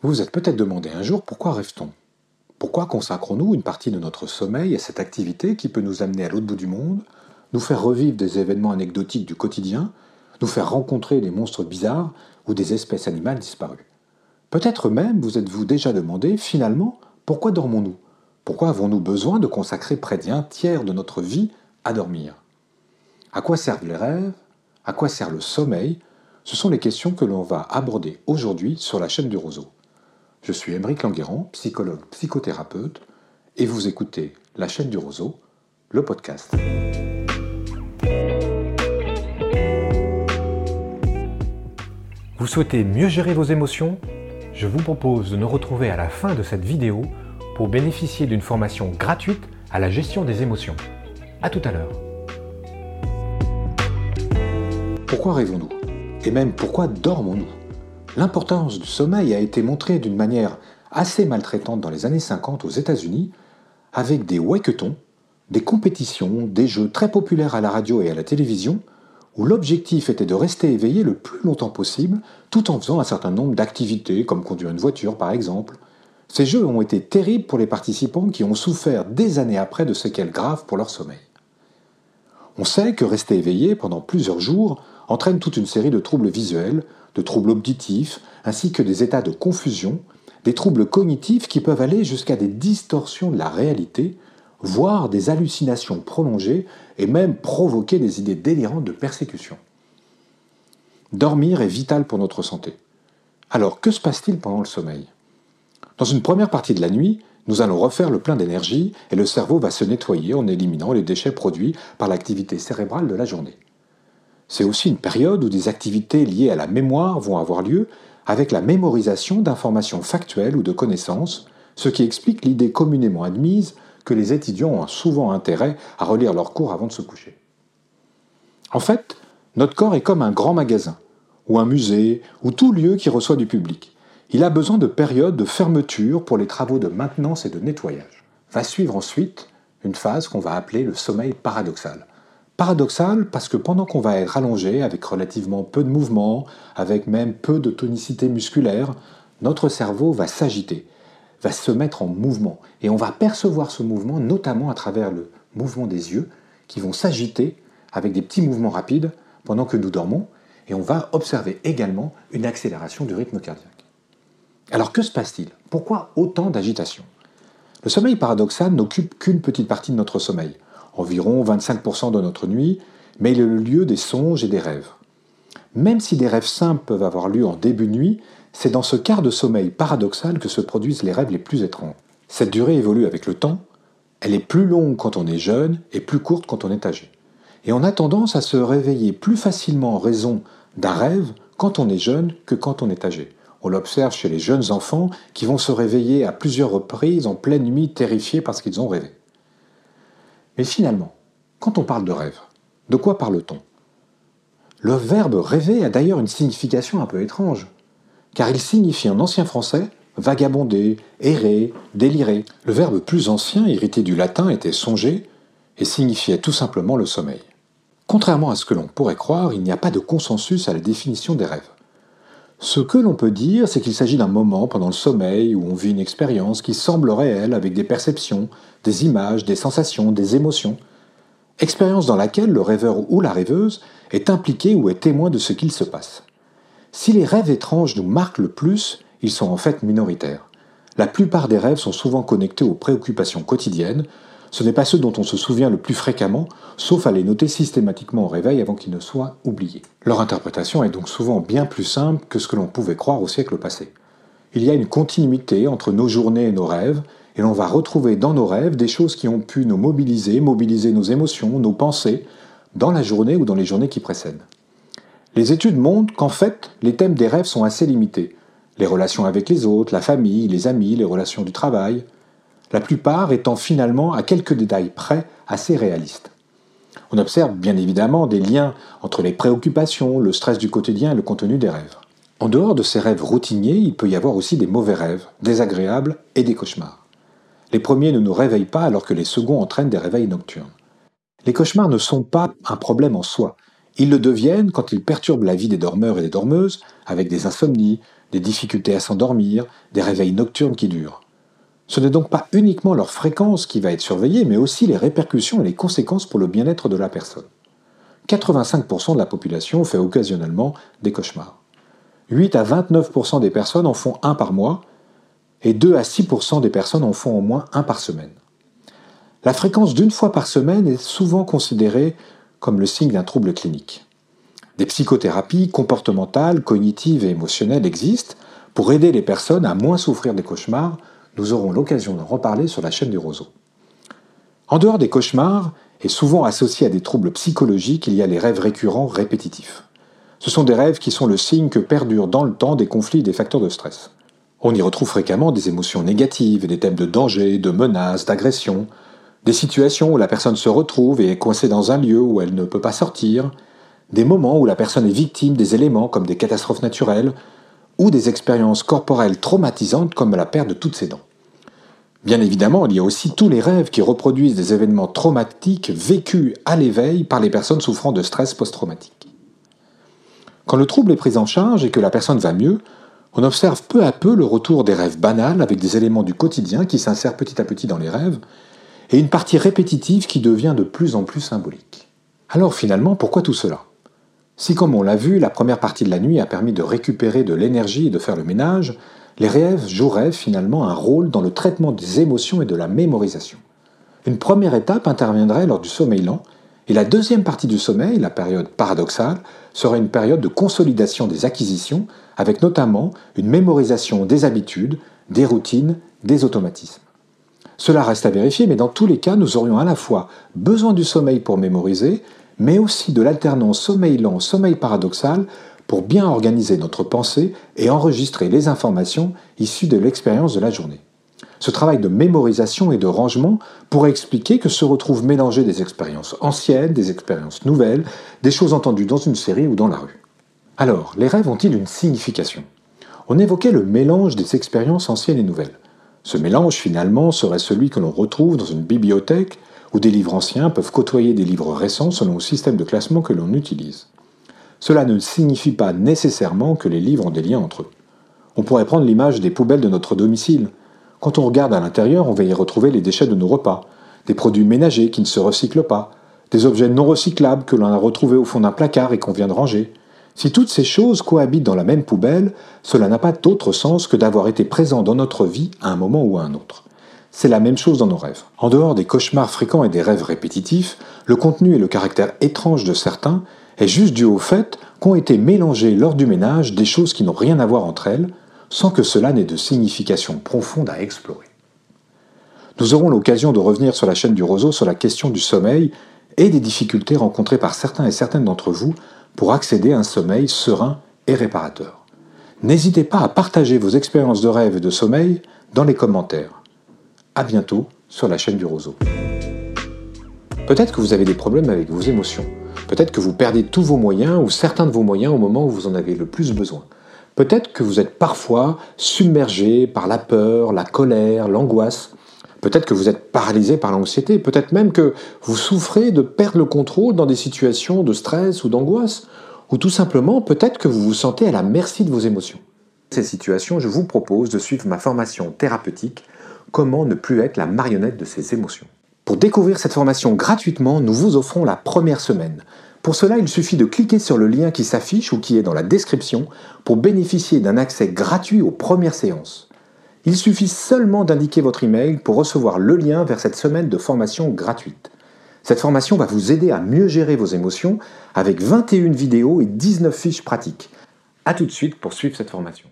Vous vous êtes peut-être demandé un jour pourquoi rêve-t-on? Pourquoi consacrons-nous une partie de notre sommeil à cette activité qui peut nous amener à l'autre bout du monde, nous faire revivre des événements anecdotiques du quotidien, nous faire rencontrer des monstres bizarres ou des espèces animales disparues? Peut-être même vous êtes-vous déjà demandé finalement pourquoi dormons-nous? Pourquoi avons-nous besoin de consacrer près d'un tiers de notre vie à dormir? À quoi servent les rêves? À quoi sert le sommeil? Ce sont les questions que l'on va aborder aujourd'hui sur la chaîne du Roseau. Je suis Émeric Languerrand, psychologue psychothérapeute, et vous écoutez La chaîne du Roseau, le podcast. Vous souhaitez mieux gérer vos émotions? Je vous propose de nous retrouver à la fin de cette vidéo pour bénéficier d'une formation gratuite à la gestion des émotions. A tout à l'heure. Pourquoi rêvons-nous? Et même pourquoi dormons-nous? L'importance du sommeil a été montrée d'une manière assez maltraitante dans les années 50 aux États-Unis, avec des waketons, des compétitions, des jeux très populaires à la radio et à la télévision, où l'objectif était de rester éveillé le plus longtemps possible, tout en faisant un certain nombre d'activités, comme conduire une voiture par exemple. Ces jeux ont été terribles pour les participants qui ont souffert des années après de séquelles graves pour leur sommeil. On sait que rester éveillé pendant plusieurs jours entraîne toute une série de troubles visuels, de troubles auditifs, ainsi que des états de confusion, des troubles cognitifs qui peuvent aller jusqu'à des distorsions de la réalité, voire des hallucinations prolongées et même provoquer des idées délirantes de persécution. Dormir est vital pour notre santé. Alors que se passe-t-il pendant le sommeil? Dans une première partie de la nuit, nous allons refaire le plein d'énergie et le cerveau va se nettoyer en éliminant les déchets produits par l'activité cérébrale de la journée. C'est aussi une période où des activités liées à la mémoire vont avoir lieu avec la mémorisation d'informations factuelles ou de connaissances, ce qui explique l'idée communément admise que les étudiants ont souvent intérêt à relire leurs cours avant de se coucher. En fait, notre corps est comme un grand magasin, ou un musée, ou tout lieu qui reçoit du public. Il a besoin de périodes de fermeture pour les travaux de maintenance et de nettoyage. Va suivre ensuite une phase qu'on va appeler le sommeil paradoxal. Paradoxal parce que pendant qu'on va être allongé avec relativement peu de mouvement, avec même peu de tonicité musculaire, notre cerveau va s'agiter, va se mettre en mouvement. Et on va percevoir ce mouvement notamment à travers le mouvement des yeux qui vont s'agiter avec des petits mouvements rapides pendant que nous dormons. Et on va observer également une accélération du rythme cardiaque. Alors que se passe-t-il? Pourquoi autant d'agitation? Le sommeil paradoxal n'occupe qu'une petite partie de notre sommeil environ 25% de notre nuit, mais il est le lieu des songes et des rêves. Même si des rêves simples peuvent avoir lieu en début de nuit, c'est dans ce quart de sommeil paradoxal que se produisent les rêves les plus étranges. Cette durée évolue avec le temps, elle est plus longue quand on est jeune et plus courte quand on est âgé. Et on a tendance à se réveiller plus facilement en raison d'un rêve quand on est jeune que quand on est âgé. On l'observe chez les jeunes enfants qui vont se réveiller à plusieurs reprises en pleine nuit terrifiés parce qu'ils ont rêvé. Mais finalement, quand on parle de rêve, de quoi parle-t-on? Le verbe rêver a d'ailleurs une signification un peu étrange, car il signifie en ancien français vagabonder, errer, délirer. Le verbe plus ancien, hérité du latin, était songer et signifiait tout simplement le sommeil. Contrairement à ce que l'on pourrait croire, il n'y a pas de consensus à la définition des rêves. Ce que l'on peut dire, c'est qu'il s'agit d'un moment pendant le sommeil où on vit une expérience qui semble réelle avec des perceptions, des images, des sensations, des émotions. Expérience dans laquelle le rêveur ou la rêveuse est impliqué ou est témoin de ce qu'il se passe. Si les rêves étranges nous marquent le plus, ils sont en fait minoritaires. La plupart des rêves sont souvent connectés aux préoccupations quotidiennes, ce n'est pas ceux dont on se souvient le plus fréquemment, sauf à les noter systématiquement au réveil avant qu'ils ne soient oubliés. Leur interprétation est donc souvent bien plus simple que ce que l'on pouvait croire au siècle passé. Il y a une continuité entre nos journées et nos rêves, et l'on va retrouver dans nos rêves des choses qui ont pu nous mobiliser, mobiliser nos émotions, nos pensées, dans la journée ou dans les journées qui précèdent. Les études montrent qu'en fait, les thèmes des rêves sont assez limités. Les relations avec les autres, la famille, les amis, les relations du travail, la plupart étant finalement à quelques détails près assez réalistes. On observe bien évidemment des liens entre les préoccupations, le stress du quotidien et le contenu des rêves. En dehors de ces rêves routiniers, il peut y avoir aussi des mauvais rêves, désagréables et des cauchemars. Les premiers ne nous réveillent pas alors que les seconds entraînent des réveils nocturnes. Les cauchemars ne sont pas un problème en soi. Ils le deviennent quand ils perturbent la vie des dormeurs et des dormeuses, avec des insomnies, des difficultés à s'endormir, des réveils nocturnes qui durent. Ce n'est donc pas uniquement leur fréquence qui va être surveillée, mais aussi les répercussions et les conséquences pour le bien-être de la personne. 85% de la population fait occasionnellement des cauchemars. 8 à 29% des personnes en font un par mois, et 2 à 6% des personnes en font au moins un par semaine. La fréquence d'une fois par semaine est souvent considérée comme le signe d'un trouble clinique. Des psychothérapies comportementales, cognitives et émotionnelles existent pour aider les personnes à moins souffrir des cauchemars. Nous aurons l'occasion d'en reparler sur la chaîne du roseau. En dehors des cauchemars, et souvent associés à des troubles psychologiques, il y a les rêves récurrents répétitifs. Ce sont des rêves qui sont le signe que perdurent dans le temps des conflits et des facteurs de stress. On y retrouve fréquemment des émotions négatives et des thèmes de danger, de menaces, d'agression, des situations où la personne se retrouve et est coincée dans un lieu où elle ne peut pas sortir, des moments où la personne est victime des éléments comme des catastrophes naturelles ou des expériences corporelles traumatisantes comme la perte de toutes ses dents. Bien évidemment, il y a aussi tous les rêves qui reproduisent des événements traumatiques vécus à l'éveil par les personnes souffrant de stress post-traumatique. Quand le trouble est pris en charge et que la personne va mieux, on observe peu à peu le retour des rêves banals avec des éléments du quotidien qui s'insèrent petit à petit dans les rêves, et une partie répétitive qui devient de plus en plus symbolique. Alors finalement, pourquoi tout cela? Si, comme on l'a vu, la première partie de la nuit a permis de récupérer de l'énergie et de faire le ménage, les rêves joueraient finalement un rôle dans le traitement des émotions et de la mémorisation. Une première étape interviendrait lors du sommeil lent, et la deuxième partie du sommeil, la période paradoxale, serait une période de consolidation des acquisitions, avec notamment une mémorisation des habitudes, des routines, des automatismes. Cela reste à vérifier, mais dans tous les cas, nous aurions à la fois besoin du sommeil pour mémoriser, mais aussi de l'alternance sommeil lent-sommeil paradoxal pour bien organiser notre pensée et enregistrer les informations issues de l'expérience de la journée. Ce travail de mémorisation et de rangement pourrait expliquer que se retrouvent mélangées des expériences anciennes, des expériences nouvelles, des choses entendues dans une série ou dans la rue. Alors, les rêves ont-ils une signification? On évoquait le mélange des expériences anciennes et nouvelles. Ce mélange, finalement, serait celui que l'on retrouve dans une bibliothèque où des livres anciens peuvent côtoyer des livres récents selon le système de classement que l'on utilise. Cela ne signifie pas nécessairement que les livres ont des liens entre eux. On pourrait prendre l'image des poubelles de notre domicile. Quand on regarde à l'intérieur, on va y retrouver les déchets de nos repas, des produits ménagers qui ne se recyclent pas, des objets non recyclables que l'on a retrouvés au fond d'un placard et qu'on vient de ranger. Si toutes ces choses cohabitent dans la même poubelle, cela n'a pas d'autre sens que d'avoir été présent dans notre vie à un moment ou à un autre. C'est la même chose dans nos rêves. En dehors des cauchemars fréquents et des rêves répétitifs, le contenu et le caractère étrange de certains est juste dû au fait qu'ont été mélangés lors du ménage des choses qui n'ont rien à voir entre elles, sans que cela n'ait de signification profonde à explorer. Nous aurons l'occasion de revenir sur la chaîne du roseau sur la question du sommeil et des difficultés rencontrées par certains et certaines d'entre vous pour accéder à un sommeil serein et réparateur. N'hésitez pas à partager vos expériences de rêve et de sommeil dans les commentaires. À bientôt sur la chaîne du Roseau. Peut-être que vous avez des problèmes avec vos émotions. Peut-être que vous perdez tous vos moyens ou certains de vos moyens au moment où vous en avez le plus besoin. Peut-être que vous êtes parfois submergé par la peur, la colère, l'angoisse. Peut-être que vous êtes paralysé par l'anxiété. Peut-être même que vous souffrez de perdre le contrôle dans des situations de stress ou d'angoisse. Ou tout simplement, peut-être que vous vous sentez à la merci de vos émotions. Ces situations, je vous propose de suivre ma formation thérapeutique Comment ne plus être la marionnette de ses émotions. Pour découvrir cette formation gratuitement, nous vous offrons la première semaine. Pour cela, il suffit de cliquer sur le lien qui s'affiche ou qui est dans la description pour bénéficier d'un accès gratuit aux premières séances. Il suffit seulement d'indiquer votre email pour recevoir le lien vers cette semaine de formation gratuite. Cette formation va vous aider à mieux gérer vos émotions avec 21 vidéos et 19 fiches pratiques. A tout de suite pour suivre cette formation.